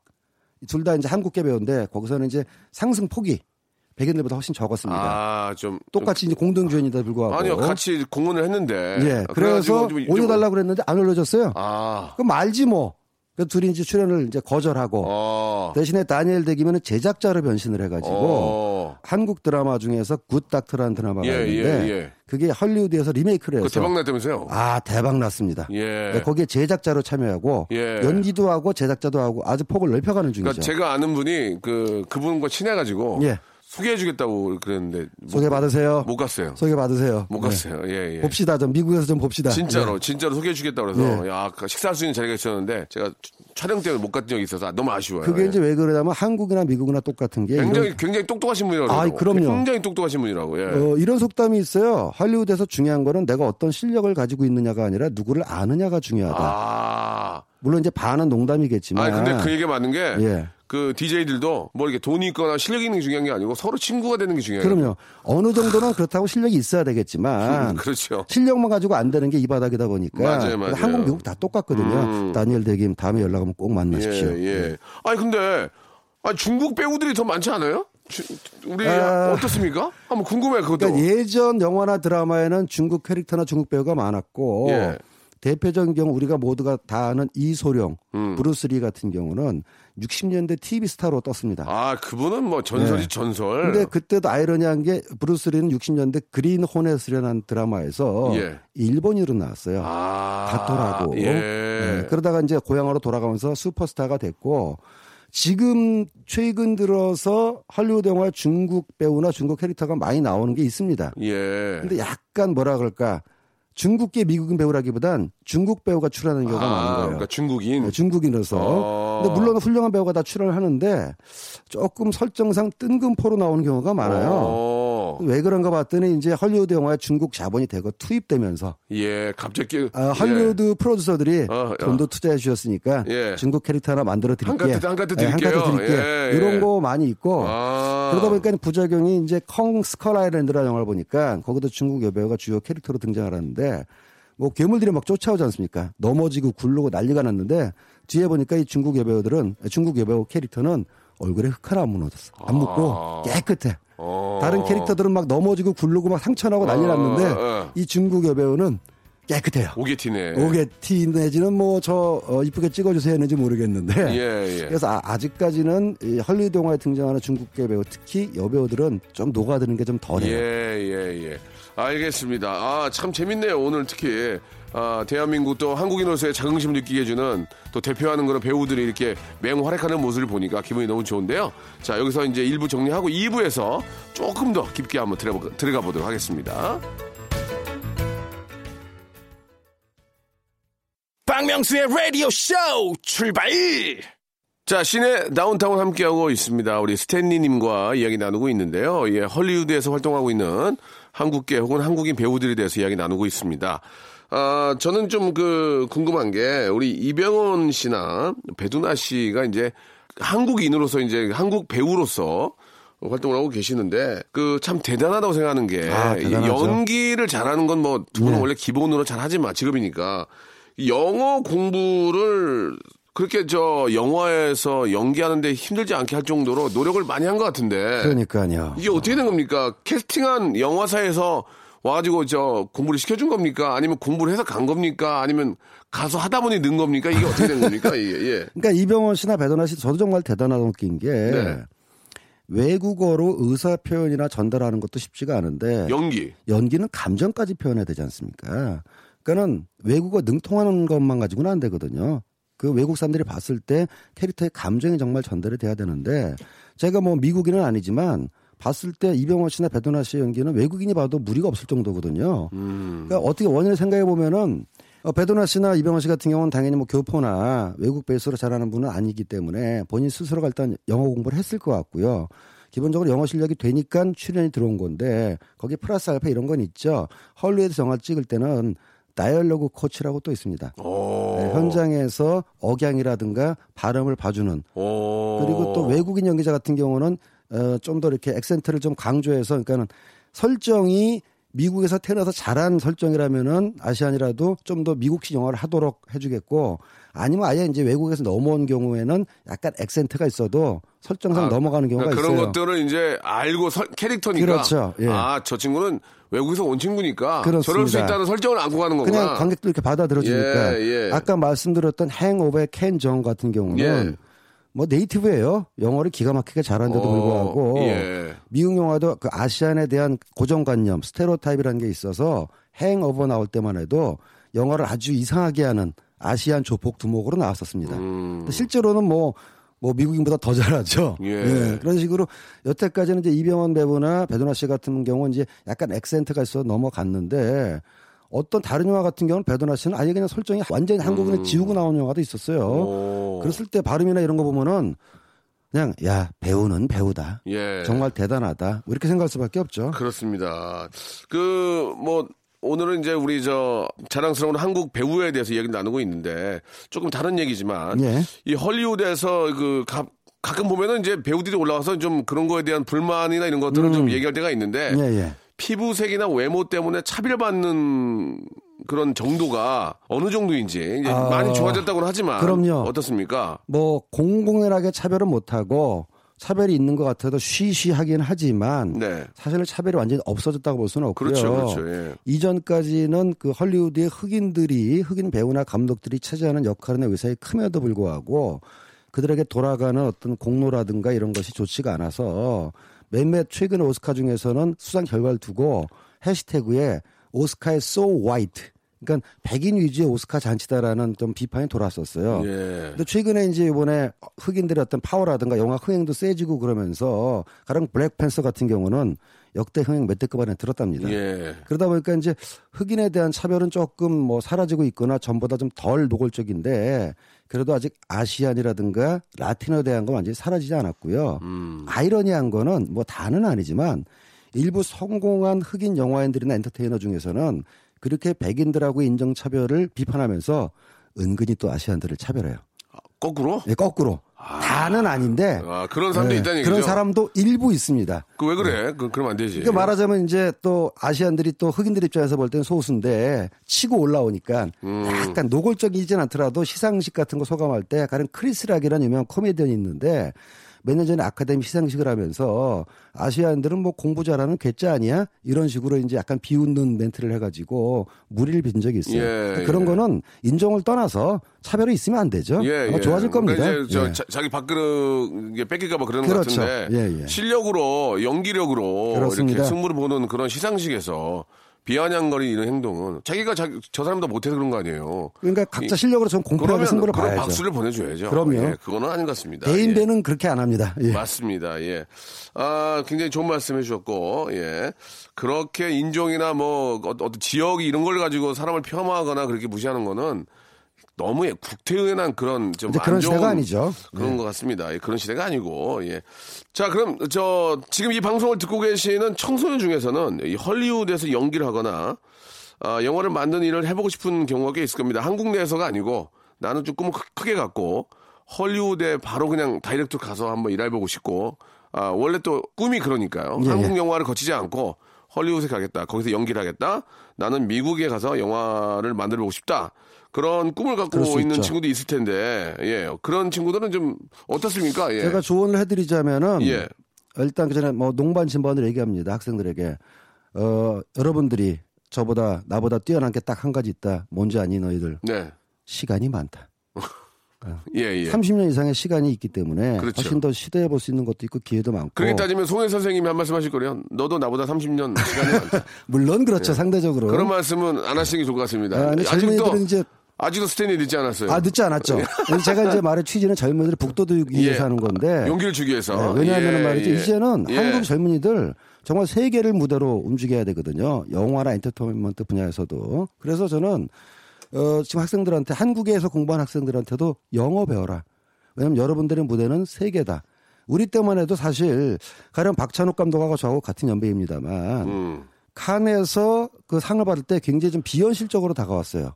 둘 다 이제 한국계 배우인데 거기서는 이제 상승 폭이 백인들보다 훨씬 적었습니다.
아, 좀.
똑같이 이제 공동 주연이다 불구하고
좀- 아니요, 같이 공헌을 했는데.
예.
그래가지고
그래서
좀- 좀-
올려달라 고 그랬는데 안 올려줬어요.
아.
그럼 말지 뭐. 그 둘이 이제 출연을 이제 거절하고
어.
대신에 다니엘 대 김은 제작자로 변신을 해가지고
어.
한국 드라마 중에서 굿 닥터라는 드라마가
예,
있는데
예, 예.
그게 헐리우드에서 리메이크를
그
해서
대박 났다면서요?
아 대박 났습니다.
예.
네, 거기에 제작자로 참여하고
예.
연기도 하고 제작자도 하고 아주 폭을 넓혀가는 중이죠.
그러니까 제가 아는 분이 그 그분과 친해가지고
예.
소개해주겠다고 그랬는데 못-
소개 받으세요.
못 갔어요.
소개 받으세요.
못
네.
갔어요. 예, 예.
봅시다. 좀 미국에서 좀 봅시다.
진짜로
네.
진짜로 소개해주겠다 그래서
네.
야 아까 식사할 수 있는 자리가 있었는데 제가 촬영 때문에 못 갔던 적이 있어서 너무 아쉬워요.
그게
예.
이제 왜 그러냐면 한국이나 미국이나 똑같은 게
굉장히
이런,
굉장히 똑똑하신 분이라고. 그러더라고요.
그럼요.
굉장히 똑똑하신 분이라고. 예.
어, 이런 속담이 있어요. 할리우드에서 중요한 거는 내가 어떤 실력을 가지고 있느냐가 아니라 누구를 아느냐가 중요하다.
아.
물론 이제 반은 농담이겠지만.
아 근데 그 얘기가 맞는 게.
예.
그 DJ들도 뭐 이렇게 돈이 있거나 실력이 있는 게 중요한 게 아니고 서로 친구가 되는 게 중요해요.
그럼요. 어느 정도는 그렇다고 실력이 있어야 되겠지만
그렇죠.
실력만 가지고 안 되는 게 이 바닥이다 보니까
맞아요, 맞아요.
한국 미국 다 똑같거든요.
음.
다니엘 대김 다음에 연락하면 꼭 만나십시오.
예, 예. 아니 근데 아, 중국 배우들이 더 많지 않아요? 주- 우리
아.
어떻습니까? 한번 궁금해 그것도.
그러니까 예전 영화나 드라마에는 중국 캐릭터나 중국 배우가 많았고
예.
대표적인 경우 우리가 모두가 다 아는 이소룡,
음.
브루스리 같은 경우는 60년대 TV 스타로 떴습니다.
아 그분은 뭐 전설이
네.
전설.
근데 그때도 아이러니한 게 브루스리는 60년대 그린 호넷이라는 드라마에서
예.
일본인으로 나왔어요.
아,
가토라고.
예.
네, 그러다가 이제 고향으로 돌아가면서 슈퍼스타가 됐고 지금 최근 들어서 할리우드 영화에 중국 배우나 중국 캐릭터가 많이 나오는 게 있습니다.
예.
근데 약간 뭐라 그럴까 중국계 미국인 배우라기보단 중국 배우가 출연하는 경우가 많은 거예요.
그러니까 중국인.
네, 중국인으로서.
어.
근데 물론 훌륭한 배우가 다 출연을 하는데 조금 설정상 뜬금포로 나오는 경우가 많아요.
어.
왜 그런가 봤더니 이제 헐리우드 영화에 중국 자본이 대거 투입되면서
예, 갑자기
아, 할리우드 프로듀서들이
어, 어.
돈도 투자해 주셨으니까
예.
중국 캐릭터 하나 만들어 드릴게요.
한
네, 한
드릴게요.
카트 드릴게요.
예, 예.
이런 거 많이 있고
아.
그러다 보니까 부작용이 이제 콩 스컬 아일랜드라는 영화를 보니까 거기도 중국 여배우가 주요 캐릭터로 등장을 하는데 뭐 괴물들이 막 쫓아오지 않습니까? 넘어지고 굴르고 난리가 났는데 뒤에 보니까 이 중국 여배우들은 중국 여배우 캐릭터는 얼굴에 흙 하나 안 묻었어. 안 묻고
아.
깨끗해.
어.
다른 캐릭터들은 막 넘어지고 굴르고 막 상처나고 난리 났는데
어.
이 중국 여배우는 깨끗해요.
오게티네.
오게티 내지는 뭐저 이쁘게 찍어주세요 했는지 모르겠는데
예, 예.
그래서 아, 직까지는이 헐리우드 영화에 등장하는 중국 계 배우 특히 여배우들은 좀 녹아드는 게 좀 덜해요.
예, 예, 예. 알겠습니다. 아, 참 재밌네요. 오늘 특히. 아, 대한민국 또 한국인으로서의 자긍심 느끼게 해주는 또 대표하는 그런 배우들이 이렇게 맹활약하는 모습을 보니까 기분이 너무 좋은데요. 자, 여기서 이제 1부 정리하고 2부에서 조금 더 깊게 한번 들어가, 들어가 보도록 하겠습니다.
박명수의 라디오 쇼 출발!
자, 시내 다운타운 함께하고 있습니다. 우리 스탠리님과 이야기 나누고 있는데요. 예, 헐리우드에서 활동하고 있는 한국계 혹은 한국인 배우들에 대해서 이야기 나누고 있습니다. 아, 저는 좀 그 궁금한 게 우리 이병헌 씨나 배두나 씨가 이제 한국인으로서 이제 한국 배우로서 활동을 하고 계시는데 그 참 대단하다고 생각하는 게
아.
연기를 잘하는 건 뭐 두 분은
네.
원래 기본으로 잘하지만 직업이니까 이 영어 공부를 그렇게 저 영화에서 연기하는데 힘들지 않게 할 정도로 노력을 많이 한 것 같은데
그러니까요.
이게 어떻게 된 겁니까? 캐스팅한 영화사에서 와가지고 저 공부를 시켜준 겁니까? 아니면 공부를 해서 간 겁니까? 아니면 가서 하다 보니 는 겁니까? 이게 어떻게 된 겁니까? 이게 예.
그러니까 이병헌 씨나 배도나 씨 저도 정말 대단하다고 느낀 게
네.
외국어로 의사 표현이나 전달하는 것도 쉽지가 않은데
연기.
연기는 감정까지 표현해야 되지 않습니까? 그러니까는 외국어 능통하는 것만 가지고는 안 되거든요. 그 외국 사람들이 봤을 때 캐릭터의 감정이 정말 전달이 돼야 되는데 제가 뭐 미국인은 아니지만 봤을 때 이병헌 씨나 배도나 씨의 연기는 외국인이 봐도 무리가 없을 정도거든요. 그러니까 어떻게 원인을 생각해 보면은 어, 배도나 씨나 이병헌 씨 같은 경우는 당연히 뭐 교포나 외국 베이스로 잘하는 분은 아니기 때문에 본인 스스로가 일단 영어 공부를 했을 것 같고요. 기본적으로 영어 실력이 되니까 출연이 들어온 건데 거기 플러스 알파 이런 건 있죠. 헐리우드 영화 찍을 때는 다이얼로그 코치라고 또 있습니다.
오.
네, 현장에서 억양이라든가 발음을 봐주는
오.
그리고 또 외국인 연기자 같은 경우는 어, 좀 더 이렇게 액센트를 좀 강조해서 그러니까는 설정이 미국에서 태어나서 잘한 설정이라면은 아시안이라도 좀 더 미국식 영화를 하도록 해주겠고 아니면 아예 이제 외국에서 넘어온 경우에는 약간 액센트가 있어도 설정상
아,
넘어가는 경우가
그러니까
있어요.
그런 것들을 이제 알고 설- 캐릭터니까.
그렇죠. 예.
아, 저 친구는 외국에서 온 친구니까
그렇습니다.
저럴 수 있다는 설정을 안고 가는 거구나.
그냥 관객들 이렇게 받아들여주니까
예, 예.
아까 말씀드렸던 행오버의 켄정 같은 경우는
예.
뭐 네이티브예요. 영어를 기가 막히게 잘하는데도
어,
불구하고
예.
미국 영화도 그 아시안에 대한 고정관념, 스테레오타입이라는 게 있어서 행오버 나올 때만 해도 영어를 아주 이상하게 하는 아시안 조폭 두목으로 나왔었습니다. 근데 실제로는 뭐, 뭐 미국인보다 더 잘하죠.
음. 예.
그런 식으로 여태까지는 이제 이병헌 배우나 배두나 씨 같은 경우는 이제 약간 액센트가 있어 넘어갔는데 어떤 다른 영화 같은 경우는 배두나 씨는 아예 그냥 설정이 완전히 한국인을 지우고 나온 영화도 있었어요.
음. 오.
그랬을 때 발음이나 이런 거 보면은 그냥 야 배우는 배우다.
예.
정말 대단하다. 뭐 이렇게 생각할 수밖에 없죠.
그렇습니다. 그, 뭐, 오늘은 이제 우리 저 자랑스러운 한국 배우에 대해서 얘기를 나누고 있는데 조금 다른 얘기지만
예.
이 헐리우드에서 그 가, 가끔 보면은 이제 배우들이 올라와서 좀 그런 거에 대한 불만이나 이런 것들을 좀 얘기할 때가 있는데
음. 예, 예.
피부색이나 외모 때문에 차별받는 그런 정도가 어느 정도인지
아,
많이 좋아졌다고는 하지만
그럼요.
어떻습니까?
뭐 공공연하게 차별은 못하고 차별이 있는 것 같아도 쉬쉬하긴 하지만
네.
사실 차별이 완전히 없어졌다고 볼 수는 없고요.
그렇죠, 그렇죠. 예.
이전까지는 그 헐리우드의 흑인들이 흑인 배우나 감독들이 차지하는 역할이나 의사에 큼에도 불구하고 그들에게 돌아가는 어떤 공로라든가 이런 것이 좋지가 않아서 몇몇 최근 오스카 중에서는 수상 결과를 두고 해시태그에 오스카의 so white 그러니까 백인 위주의 오스카 잔치다라는 좀 비판이 돌았었어요.
예.
근데 최근에 이제 이번에 흑인들의 어떤 파워라든가 영화 흥행도 세지고 그러면서 가령 블랙팬서 같은 경우는 역대 흥행 몇 대급 안에 들었답니다.
예.
그러다 보니까 이제 흑인에 대한 차별은 조금 뭐 사라지고 있거나 전보다 좀 덜 노골적인데 그래도 아직 아시안이라든가 라틴어에 대한 건 완전히 사라지지 않았고요.
음.
아이러니한 거는 뭐 다는 아니지만 일부 성공한 흑인 영화인들이나 엔터테이너 중에서는 그렇게 백인들하고 인종차별을 비판하면서 은근히 또 아시안들을 차별해요.
거꾸로?
예, 거꾸로. 다는 아닌데
아, 그런 사람도
예,
있다는 얘기죠.
그런 사람도 일부 있습니다.
그 왜 그래? 그, 그러면 안 되지.
그러니까 말하자면 이제 또 아시안들이 또 흑인들 입장에서 볼 때는 소수인데 치고 올라오니까
음.
약간 노골적이진 않더라도 시상식 같은 거 소감할 때 가령 크리스락이라는 유명한 코미디언이 있는데 몇 년 전에 아카데미 시상식을 하면서 아시안들은 뭐 공부 잘하는 괴짜 아니야? 이런 식으로 이제 약간 비웃는 멘트를 해가지고 무리를 빚은 적이 있어요.
예,
그러니까 그런
예.
거는 인종을 떠나서 차별이 있으면 안 되죠.
예,
아마
예.
좋아질 겁니다.
그러니까 저
예.
자, 자기 밥그릇 뺏길까봐 그러는
그렇죠.
것 같은데
예, 예.
실력으로 연기력으로
그렇습니다.
이렇게 승부를 보는 그런 시상식에서 비아냥거리는 행동은 자기가 자기, 저 사람도 못해서 그런 거 아니에요.
그러니까 각자 실력으로 좀 공평하게 승부를 봐야죠.
박수를 보내줘야죠.
그럼요.
예, 그거는 아닌 것 같습니다. 예.
배는 그렇게 안 합니다. 예.
맞습니다. 예. 아, 굉장히 좋은 말씀 해 주셨고, 예. 그렇게 인종이나 뭐, 어- 어떤 지역이 이런 걸 가지고 사람을 폄하하거나 그렇게 무시하는 거는 너무 국태의연한 그런 좀 안
그런 시대가 아니죠.
그런 것 같습니다. 예, 그런 시대가 아니고, 예. 자, 그럼 저, 지금 이 방송을 듣고 계시는 청소년 중에서는 이 헐리우드에서 연기를 하거나, 아, 영화를 만드는 일을 해보고 싶은 경우가 꽤 있을 겁니다. 한국 내에서가 아니고, 나는 좀 꿈을 크- 크게 갖고, 헐리우드에 바로 그냥 다이렉트 가서 한번 일해보고 싶고, 아, 원래 또 꿈이 그러니까요.
예,
한국
예.
영화를 거치지 않고, 헐리우드에 가겠다. 거기서 연기를 하겠다. 나는 미국에 가서 영화를 만들어보고 싶다. 그런 꿈을 갖고 있는
있죠.
친구도 있을 텐데, 예. 그런 친구들은 좀 어떻습니까? 예.
제가 조언을 해드리자면은
예.
일단 그 전에 뭐 농반 진반을 얘기합니다 학생들에게 어 여러분들이 저보다 나보다 뛰어난 게 딱 한 가지 있다 뭔지 아니 너희들
네.
시간이 많다
예, 예.
30년 이상의 시간이 있기 때문에
그렇죠.
훨씬 더 시도해 볼 수 있는 것도 있고 기회도 많고
그렇게 따지면 송혜 선생님이 한 말씀 하실 거래요. 너도 나보다 30년 시간이 많다.
물론 그렇죠 상대적으로
그런 말씀은 안 하시는 게 좋을 것 같습니다.
아,
아직도,
이제
아직도 스탠이 늦지 않았어요.
아 늦지 않았죠 근데 제가 이제 말의 취지는 젊은이들 북돋우기
예.
위해서 하는 건데
용기를 주기 위해서.
네, 왜냐하면
예,
말이죠.
예.
이제는
예.
한국 젊은이들 정말 세계를 무대로 움직여야 되거든요. 영화나 엔터테인먼트 분야에서도. 그래서 저는 어, 지금 학생들한테 한국에서 공부한 학생들한테도 영어 배워라. 왜냐하면 여러분들의 무대는 세계다. 우리 때만 해도 사실 가령 박찬욱 감독하고 저하고 같은 연배입니다만
음.
칸에서 그 상을 받을 때 굉장히 좀 비현실적으로 다가왔어요.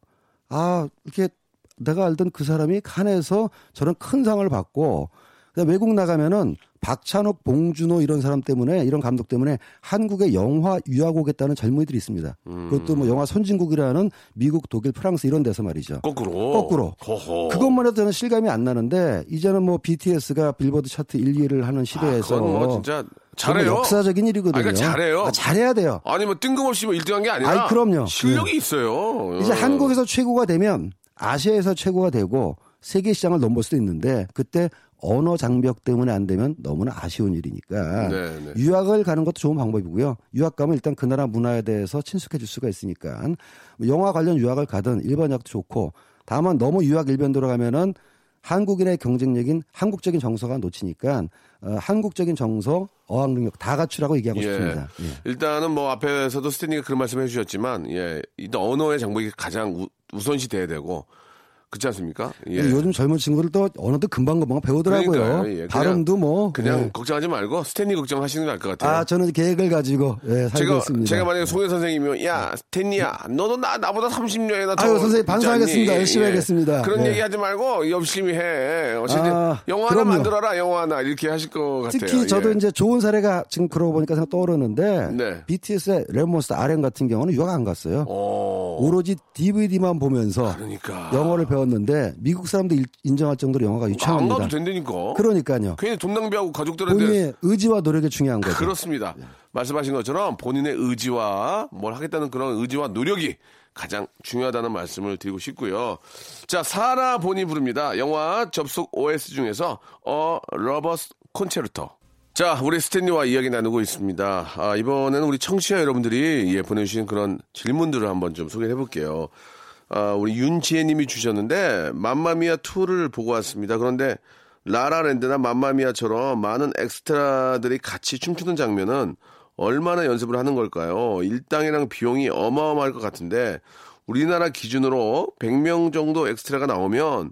아, 이렇게 내가 알던 그 사람이 칸에서 저런 큰 상을 받고 외국 나가면은 박찬욱, 봉준호 이런 사람 때문에 이런 감독 때문에 한국에 영화 유학 오겠다는 젊은이들이 있습니다. 그것도 뭐 영화 선진국이라는 미국, 독일, 프랑스 이런 데서 말이죠.
거꾸로.
거꾸로.
호호.
그것만 해도 저는 실감이 안 나는데 이제는 뭐 BTS가 빌보드 차트 1, 2위를 하는 시대에서
아, 뭐 진짜
정말
잘해요.
역사적인 일이거든요.
아, 그러니까 잘해요.
아, 잘해야 돼요.
아니 뭐 뜬금없이 뭐 1등한 게 아니라
아이, 그럼요.
실력이
네.
있어요.
이제
어.
한국에서 최고가 되면 아시아에서 최고가 되고 세계 시장을 넘볼 수도 있는데 그때 언어 장벽 때문에 안 되면 너무나 아쉬운 일이니까
네, 네.
유학을 가는 것도 좋은 방법이고요. 유학 가면 일단 그 나라 문화에 대해서 친숙해질 수가 있으니까 뭐 영화 관련 유학을 가든 일반 유학도 좋고 다만 너무 유학 일변도로 가면은 한국인의 경쟁력인 한국적인 정서가 놓치니까 어, 한국적인 정서, 어학 능력 다 갖추라고 얘기하고 싶습니다. 예.
일단은 뭐 앞에서도 스탠리가 그런 말씀 해 주셨지만, 예, 일단 언어의 장벽이 가장 우, 우선시 돼야 되고, 그렇지 않습니까? 예.
요즘 젊은 친구들도 언어도 금방 금방 배우더라고요.
그러니까요. 예,
발음도 뭐
그냥
예.
걱정하지 말고 스탠리 걱정하시는 게 나을 것 같아요.
아 저는 계획을 가지고 예, 살고
제가
있습니다.
제가 만약에 송혜 선생님이면 야 스탠리야 너도 나 나보다 30년이나 더
아유, 선생님, 반성하겠습니다.
않니?
열심히 하겠습니다.
그런
예.
얘기하지 말고 열심히 해. 어쨌든
아,
영화 하나
그럼요.
만들어라 영화 하나 이렇게 하실 것 같아요.
특히 저도
예.
이제 좋은 사례가 지금 그러고 보니까 생각 떠오르는데
네.
BTS의 랩몬스터 RM 같은 경우는 유학 안 갔어요.
어,
오로지 DVD만 보면서
그러니까
영어를 배 웠는데 미국 사람도 일- 인정할 정도로 영어가
안
유창합니다.
가도 된다니까.
그러니까요.
괜히 돈 낭비하고 가족들한테
본인의 의지와 노력이 중요한 거죠.
그렇습니다. 말씀하신 것처럼 본인의 의지와 뭘 하겠다는 그런 의지와 노력이 가장 중요하다는 말씀을 드리고 싶고요. 자, 사라 본이 부릅니다. 영화 접속 OST 중에서 A Lover's Concerto. 자, 우리 스탠리와 이야기 나누고 있습니다. 아, 이번에는 우리 청취자 여러분들이 예, 보내주신 그런 질문들을 한번 좀 소개해 볼게요. 아, 우리 윤지혜 님이 주셨는데, 맘마미아 2를 보고 왔습니다. 그런데, 라라랜드나 맘마미아처럼 많은 엑스트라들이 같이 춤추는 장면은 얼마나 연습을 하는 걸까요? 일당이랑 비용이 어마어마할 것 같은데, 우리나라 기준으로 100명 정도 엑스트라가 나오면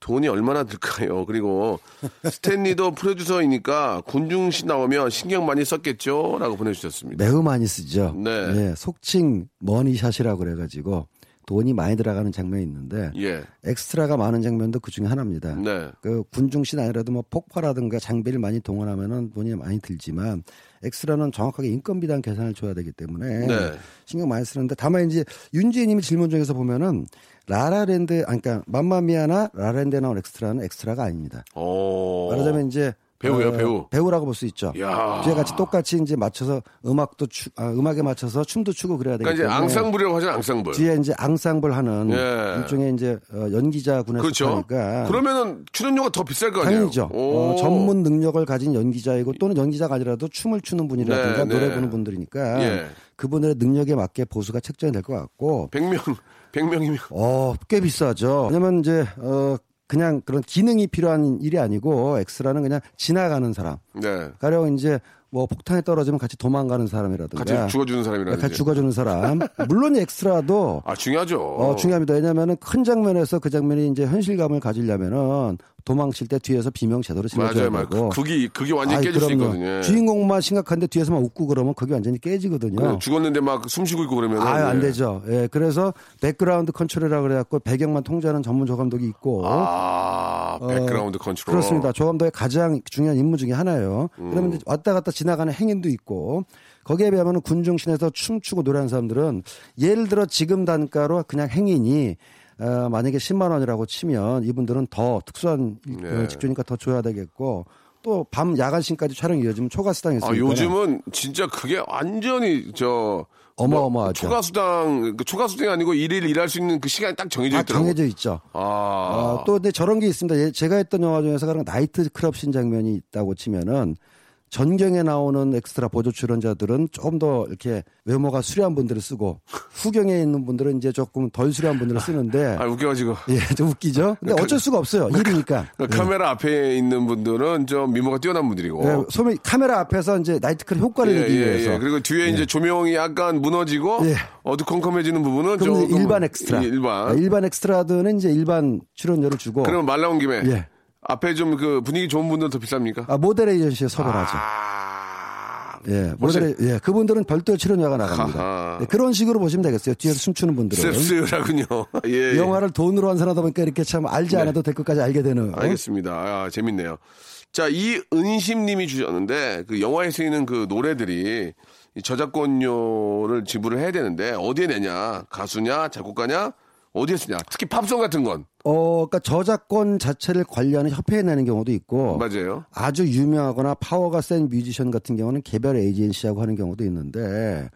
돈이 얼마나 들까요? 그리고 스탠리도 프로듀서이니까 군중신 나오면 신경 많이 썼겠죠? 라고 보내주셨습니다.
매우 많이 쓰죠.
네.
예, 속칭 money shot이라고 그래가지고 돈이 많이 들어가는 장면이 있는데
예.
엑스트라가 많은 장면도 그 중에 하나입니다.
네.
그 군중신 아니라도 뭐 폭파라든가 장비를 많이 동원하면은 돈이 많이 들지만 엑스트라는 정확하게 인건비당 계산을 줘야 되기 때문에
네.
신경 많이 쓰는데 다만 이제 윤지혜님이 질문 중에서 보면은 라라랜드 아니 그러니까 맘마미아나 라라랜드에 나온 엑스트라는 엑스트라가 아닙니다.
오.
말하자면 이제
어. 배우예요, 배우.
배우라고 볼 수 있죠.
야.
뒤에 같이 똑같이 이제 맞춰서 음악도 추, 아, 음악에 맞춰서 춤도 추고 그래야 되기
그러니까 이제 앙상블이라고 하잖아요, 앙상블.
뒤에 이제 앙상블 하는
예.
일종의 이제 어, 연기자군에
그렇죠.
속하니까
그러면은 출연료가 더 비쌀 거 아니에요?
당연히죠.
오.
어, 전문 능력을 가진 연기자이고 또는 연기자가 아니라도 춤을 추는 분이라든가
네,
노래
네.
부는 분들이니까
예.
그분들의 능력에 맞게 보수가 책정이 될 것 같고
100명, 100명이면.
어, 꽤 비싸죠. 왜냐면 이제 어 그냥 그런 기능이 필요한 일이 아니고 엑스라는 그냥 지나가는 사람.
네.
가령 이제 뭐 폭탄에 떨어지면 같이 도망가는 사람이라든가
같이 죽어주는 사람이라든지.
같이 죽어주는 사람. 물론 엑스트라도
아, 중요하죠.
어, 중요합니다. 왜냐하면은 큰 장면에서 그 장면이 이제 현실감을 가지려면은 도망칠 때 뒤에서 비명 제대로 질러줘야
맞아요.
되고.
그- 그게, 그게 완전히
아이,
깨질 수
그럼요.
있거든요.
주인공만 심각한데 뒤에서만 웃고 그러면 그게 완전히 깨지거든요.
죽었는데 막 숨 쉬고 있고 그러면.
아유, 안 되죠. 예, 그래서 background control이라 그래갖고 배경만 통제하는 전문 조감독이 있고.
아,
어,
background control.
그렇습니다. 조감독의 가장 중요한 임무 중에 하나예요.
음.
그러면 왔다 갔다 지나가는 행인도 있고 거기에 비하면 군중신에서 춤추고 노래하는 사람들은 예를 들어 지금 단가로 그냥 행인이 어, 만약에 10만 원이라고 치면 이분들은 더 특수한
네.
직조니까 더 줘야 되겠고 또 밤 야간 신까지 촬영이 이어지면 초과 수당이 있으니까
아, 요즘은 진짜 그게 완전히 저
어마어마하죠.
뭐 초과 수당, 그 초과 수당이 아니고 일일 일할 수 있는 그 시간이 딱 정해져
다
있더라고요.
정해져 있죠.
아,
어, 또 근데 저런 게 있습니다. 예, 제가 했던 영화 중에서 가령 나이트 클럽 신 장면이 있다고 치면은 전경에 나오는 엑스트라 보조 출연자들은 조금 더 이렇게 외모가 수려한 분들을 쓰고 후경에 있는 분들은 이제 조금 덜 수려한 분들을 쓰는데
아, 웃겨가지고.
예, 좀 웃기죠. 근데 어쩔 수가 없어요. 일이니까.
그 카메라 앞에 있는 분들은 좀 미모가 뛰어난 분들이고.
예, 소매 카메라 앞에서 이제 나이트클럽 효과를 내기 위해서.
그리고 뒤에 이제 조명이 약간 무너지고
예.
어두컴컴해지는 부분은 조금
일반 엑스트라.
예, 일반.
아, 일반 엑스트라들은 이제 일반 출연료를 주고
그러면 말 나온 김에
예.
앞에 좀 그 분위기 좋은 분들 더 비쌉니까?
아, 모델 에이전시에 섭외하죠.
아,
예, 모델 예, 그분들은 별도 출연료가 나갑니다. 예, 그런 식으로 보시면 되겠어요. 뒤에서 춤추는 분들은.
씁쓸하군요. 예. 예.
영화를 돈으로 한 사람다 보니까 이렇게 참 알지 않아도 될 것까지 알게 되는. 어?
알겠습니다. 아, 재밌네요. 자, 이 은심님이 주셨는데 그 영화에 쓰이는 그 노래들이 이 저작권료를 지불을 해야 되는데 어디에 내냐? 가수냐? 작곡가냐? 어디에 쓰냐? 특히 팝송 같은 건
어, 그러니까 저작권 자체를 관리하는 협회에 내는 경우도 있고.
맞아요.
아주 유명하거나 파워가 센 뮤지션 같은 경우는 개별 에이전시하고 하는 경우도 있는데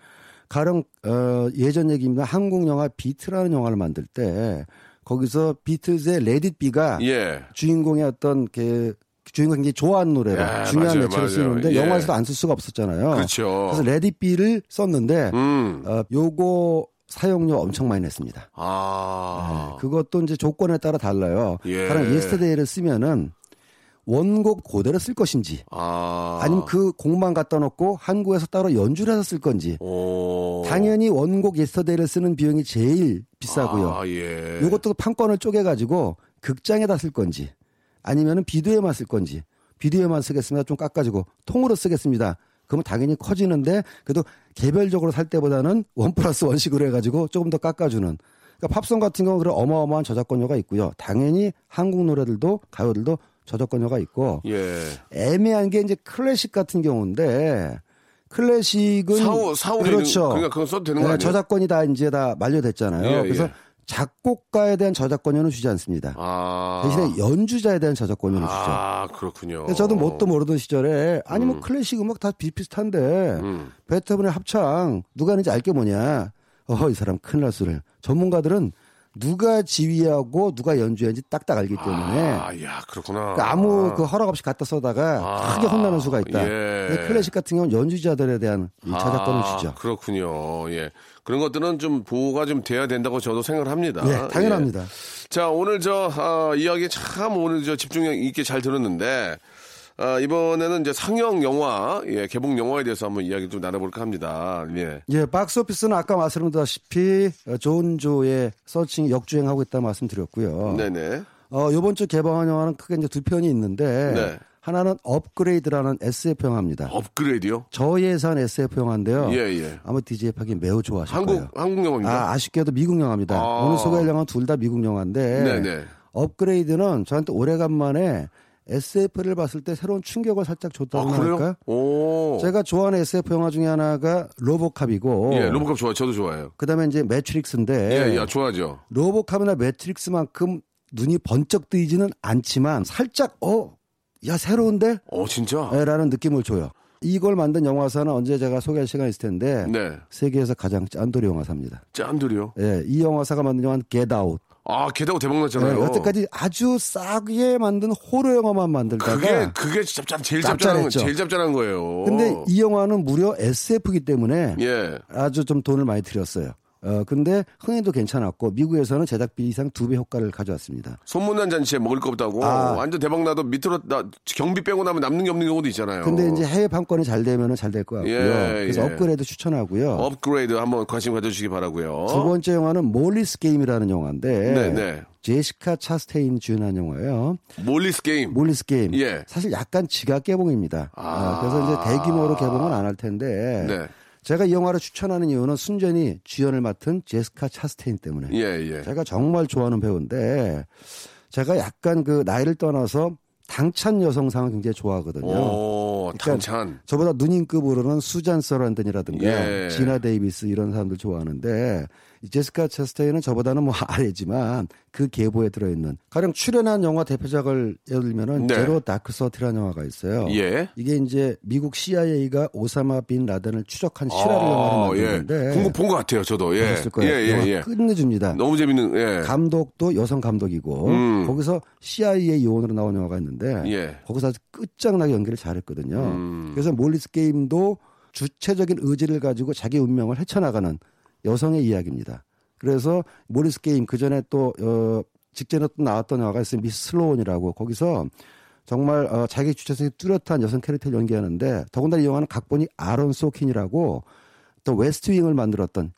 가령 어, 예전 얘기입니다. 한국 영화 비트라는 영화를 만들 때 거기서 비틀즈의 Let It Be가
예.
주인공의 어떤 그 주인공이 굉장히 좋아하는 노래로
예,
중요한 매체로. 쓰이는데
예.
영화에서도 안 쓸 수가 없었잖아요.
그렇죠.
그래서 Let It Be를 썼는데
음.
어, 요거 사용료 엄청 많이 냈습니다.
아.
네, 그것도 이제 조건에 따라 달라요.
예.
가령 예스터데이를 쓰면은 원곡 그대로 쓸 것인지
아.
아니면 그 곡만 갖다 놓고 한국에서 따로 연주를 해서 쓸 건지
오.
당연히 원곡 Yesterday를 쓰는 비용이 제일 비싸고요.
아, 예.
이것도 판권을 쪼개 가지고 극장에다 쓸 건지 아니면은 비디오에만 쓸 건지 비디오에만 쓰겠습니다. 좀 깎아주고 통으로 쓰겠습니다. 그러면 당연히 커지는데 그래도 개별적으로 살 때보다는 one plus one식으로 해가지고 조금 더 깎아주는 그러니까 팝송 같은 경우는 그런 어마어마한 저작권료가 있고요. 당연히 한국 노래들도 가요들도 저작권료가 있고
예.
애매한 게 이제 클래식 같은 경우인데 클래식은
사후 사후
그렇죠.
그러니까 그건 써도 되는
네,
거 아니에요?
저작권이 다 이제 다 만료됐잖아요.
예,
그래서
예.
작곡가에 대한 저작권료는 주지 않습니다.
아.
대신에 연주자에 대한 저작권료는 주죠.
아, 그렇군요.
저도 뭣도 모르던 시절에 아니 뭐 클래식 음악 다 비슷비슷한데
음.
베토벤의 합창 누가 하는지 알게 뭐냐. 어, 이 사람 큰일 날 소리를. 전문가들은 누가 지휘하고 누가 연주했는지 딱딱 알기 때문에
아, 야, 그렇구나.
그러니까 아무 그 허락 없이 갖다 써다가
아.
크게 혼나는 수가 있다.
예.
클래식 같은 경우는 연주자들에 대한 이 저작권을
아,
주죠.
그렇군요. 예. 그런 것들은 좀 보호가 좀 돼야 된다고 저도 생각을 합니다.
네, 당연합니다.
예. 자, 오늘 저, 아, 이야기 참 오늘 저 집중력 있게 잘 들었는데, 아, 이번에는 이제 상영 영화, 예, 개봉 영화에 대해서 한번 이야기 좀 나눠볼까 합니다. 예.
예, 박스 오피스는 아까 말씀드렸다시피 어, 존 조의 Searching이 역주행하고 있다 말씀드렸고요.
네네.
어, 요번 주 개봉한 영화는 크게 이제 두 편이 있는데
네.
하나는 업그레이드라는 SF 영화입니다.
업그레이드요?
저예산 SF 영화인데요.
예, 예.
아마 DJ 파기 매우 좋아하실
한국,
거예요.
한국 영화입니다.
아, 아쉽게도 미국 영화입니다.
아.
오늘 소개할 영화는 둘 다 미국 영화인데
네네.
업그레이드는 저한테 오래간만에 SF를 봤을 때 새로운 충격을 살짝
아,
줬다고
그래요?
할까요?
오.
제가 좋아하는 SF 영화 중에 하나가 로보캅이고
예, 로봇캅 좋아요. 저도 좋아해요.
그다음에 이제 매트릭스인데
예, 예, 좋아하죠.
로보캅이나 매트릭스만큼 눈이 번쩍 뜨이지는 않지만 살짝 어, 야 새로운데?
어, 진짜?
예, 라는 느낌을 줘요. 이걸 만든 영화사는 언제 제가 소개할 시간이 있을 텐데
네.
세계에서 가장 짠돌이 영화사입니다.
짠들이요.
예, 이 영화사가 만든 영화는 Get Out.
아, 게다가 대박
예,
났잖아요.
여태까지 아주 싸게 만든 호러 영화만 만들다가
그게, 그게 짭짤, 제일 짭짤한, 거-
짭짤했죠.
제일 짭짤한 거예요.
근데 이 영화는 무려 SF이기 때문에
예.
아주 좀 돈을 많이 들였어요. 어, 근데 흥행도 괜찮았고 미국에서는 제작비 이상 두 배 효과를 가져왔습니다.
소문난 잔치에 먹을 거 없다고
아.
완전 대박 나도 밑으로 나, 경비 빼고 나면 남는 게 없는 경우도 있잖아요.
근데 이제 해외 판권이 잘 되면은 잘 될 것 같고요.
예,
그래서
예.
업그레이드 추천하고요.
업그레이드 한번 관심 가져주시기 바라고요.
두 번째 영화는 Molly's Game이라는 영화인데
네, 네.
제시카 차스테인 주연한 영화예요.
몰리스 게임.
몰리스 게임.
예.
사실 약간 지각 개봉입니다.
아.
어, 그래서 이제 대규모로 개봉은 안 할 텐데
네.
제가 이 영화를 추천하는 이유는 순전히 주연을 맡은 제시카 차스테인 때문에.
예, 예.
제가 정말 좋아하는 배우인데 제가 약간 그 나이를 떠나서 당찬 여성상을 굉장히 좋아하거든요.
오,
그러니까
당찬.
저보다 누님급으로는 수잔 서랜든이라든가
예.
지나 데이비스 이런 사람들 좋아하는데 이 제시카 차스테인은 저보다는 뭐 아래지만 그 계보에 들어있는 가령 출연한 영화 대표작을 예를 들면은
네.
제로 다크 서티라는 영화가 있어요.
예.
이게 이제 미국 CIA가 오사마 빈 라덴을 추적한 실화를 영화로
예.
만드는데
본거 본거 같아요, 저도. 예.
보셨을 거예요.
예,
영화
예, 예.
끝내줍니다.
너무 재밌는, 예.
감독도 여성 감독이고
음.
거기서 CIA 요원으로 나온 영화가 있는데
예.
거기서 아주 끝장나게 연기를 잘했거든요.
음.
그래서 몰리스 게임도 주체적인 의지를 가지고 자기 운명을 헤쳐나가는 여성의 이야기입니다. 그래서 몰리스 게임 그 전에 또 어, 직전에 또 나왔던 영화가 있어요. 미스 슬로운이라고 거기서 정말 어, 자기 주체성이 뚜렷한 여성 캐릭터를 연기하는데 더군다나 이 영화는 각본이 아론 소킨이라고 또 웨스트윙을 만들었던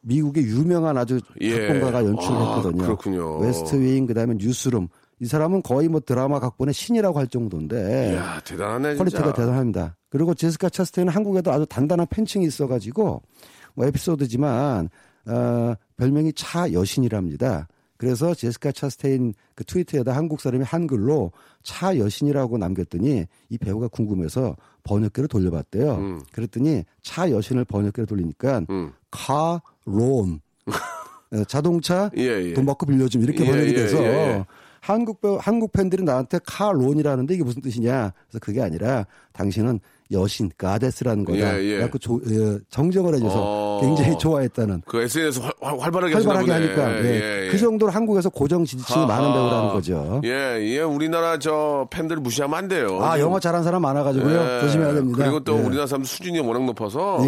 미국의 유명한 아주
예.
각본가가 연출을
아,
했거든요.
그렇군요.
웨스트윙 그다음에 뉴스룸 이 사람은 거의 뭐 드라마 각본의 신이라고 할 정도인데
이야, 대단하네, 진짜.
퀄리티가 대단합니다. 그리고 제시카 차스테인은 한국에도 아주 단단한 팬층이 있어가지고 뭐 에피소드지만 어, 별명이 차 여신이랍니다. 그래서 제시카 차스테인 그 트위터에다 한국 사람이 한글로 차 여신이라고 남겼더니 이 배우가 궁금해서 번역기를 돌려봤대요.
음.
그랬더니 차 여신을 번역기를 돌리니까
음.
카론 어, 자동차
예, 예.
돈 받고 빌려줌 이렇게
예,
번역이
예,
돼서
예, 예.
한국 배우, 한국 팬들이 나한테 카론이라는데 이게 무슨 뜻이냐? 그래서 그게 아니라 당신은 여신 가데스라는 거다.
예, 예.
그래갖고 조- 어, 정정을 해줘서
어.
굉장히 좋아했다는
그 SNS 활, 활- 활발하게
활발하게. 하니까 예.
예, 예.
그 정도로 한국에서 고정 지지층이 많은. 배우라는 거죠.
예, 예, 우리나라 저 팬들 무시하면 안 돼요.
아 영어 잘하는 사람 많아가지고요.
예.
조심해야 됩니다.
그리고 또
예.
우리나라 사람 수준이 워낙 높아서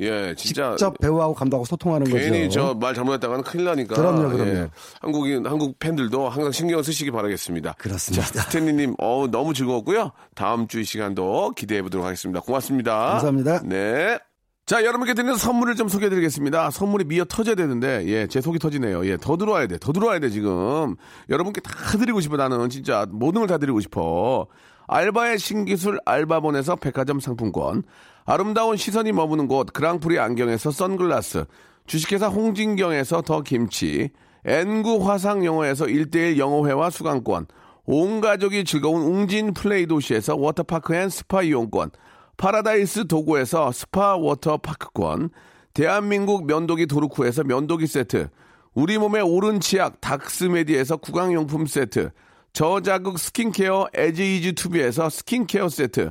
예.
예, 진짜
직접 배우하고 감독하고 소통하는
괜히
거죠.
저말 잘못했다가는 큰일 나니까.
그럼요, 그럼요.
예. 한국인 한국 팬들도 항상 신경 쓰시기 바라겠습니다.
그렇습니다.
자, 스탠리님, 어 너무 즐거웠고요. 다음 주 이 시간도 기대해 보도록 하겠습니다. 고맙습니다.
감사합니다.
네. 자, 여러분께 드리는 선물을 좀 소개해 드리겠습니다. 선물이 미어 터져야 되는데, 예, 제 속이 터지네요. 예, 더 들어와야 돼. 더 들어와야 돼, 지금. 여러분께 다 드리고 싶어, 나는. 진짜 모든 걸 다 드리고 싶어. 알바의 신기술 알바본에서 백화점 상품권. 아름다운 시선이 머무는 곳 그랑프리 안경에서 선글라스. 주식회사 홍진경에서 더 김치. N구 화상 영어에서 1대1 영어회화 수강권. 온 가족이 즐거운 웅진 플레이 도시에서 워터파크 and 스파 이용권. 파라다이스 도고에서 스파 워터파크권. 대한민국 면도기 도루코에서 면도기 세트. 우리 몸의 오른 치약 닥스메디에서 구강용품 세트. 저자극 스킨케어 에지이지 투비에서 스킨케어 세트.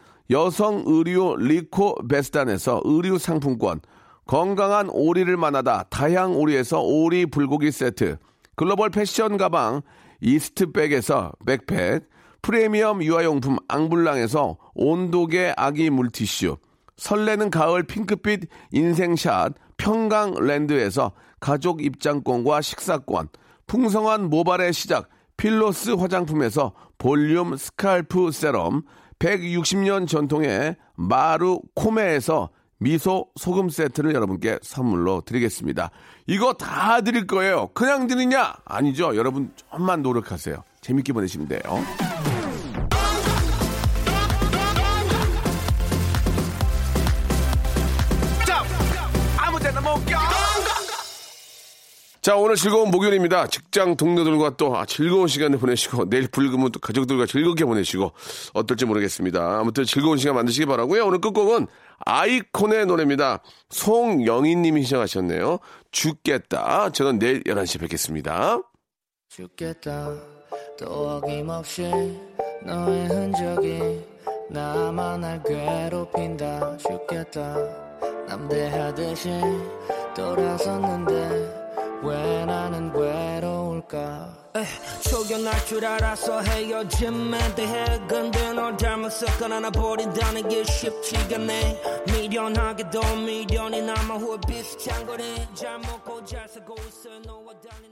여성 의류 리코 베스단에서 의류 상품권, 건강한 오리를 만나다 다향 오리에서 오리 불고기 세트, 글로벌 패션 가방 이스트백에서 백팩, 프리미엄 유아용품 앙블랑에서 온도계 아기 물티슈, 설레는 가을 핑크빛 인생샷 평강랜드에서 가족 입장권과 식사권, 풍성한 모발의 시작 필로스 화장품에서 볼륨 scalp 세럼, 160년 전통의 마루코메에서 미소 소금 세트를 여러분께 선물로 드리겠습니다. 이거 다 드릴 거예요. 그냥 드리냐? 아니죠. 여러분 좀만 노력하세요. 재밌게 보내시면 돼요. 자, 오늘 즐거운 목요일입니다. 직장 동료들과 또 아, 즐거운 시간을 보내시고, 내일 불금은 또 가족들과 즐겁게 보내시고, 어떨지 모르겠습니다. 아무튼 즐거운 시간 만드시기 바라고요 오늘 끝곡은 아이콘의 노래입니다. 송영희 님이 시작하셨네요. 죽겠다. 저는 내일 11시에 뵙겠습니다.
죽겠다 또 어김없이 너의 흔적이 나만 날 괴롭힌다 죽겠다 남대하듯이 돌아섰는데 왜 나는 외로울까?
초견할 줄 알아서 헤어짐에 대해 근데 널 닮았을까 하나 버린다는 게 쉽지가 않네. 미련하게도 미련이 남아 후회 비슷한 거리 잘 먹고 잘 살고 있어. 너와 달리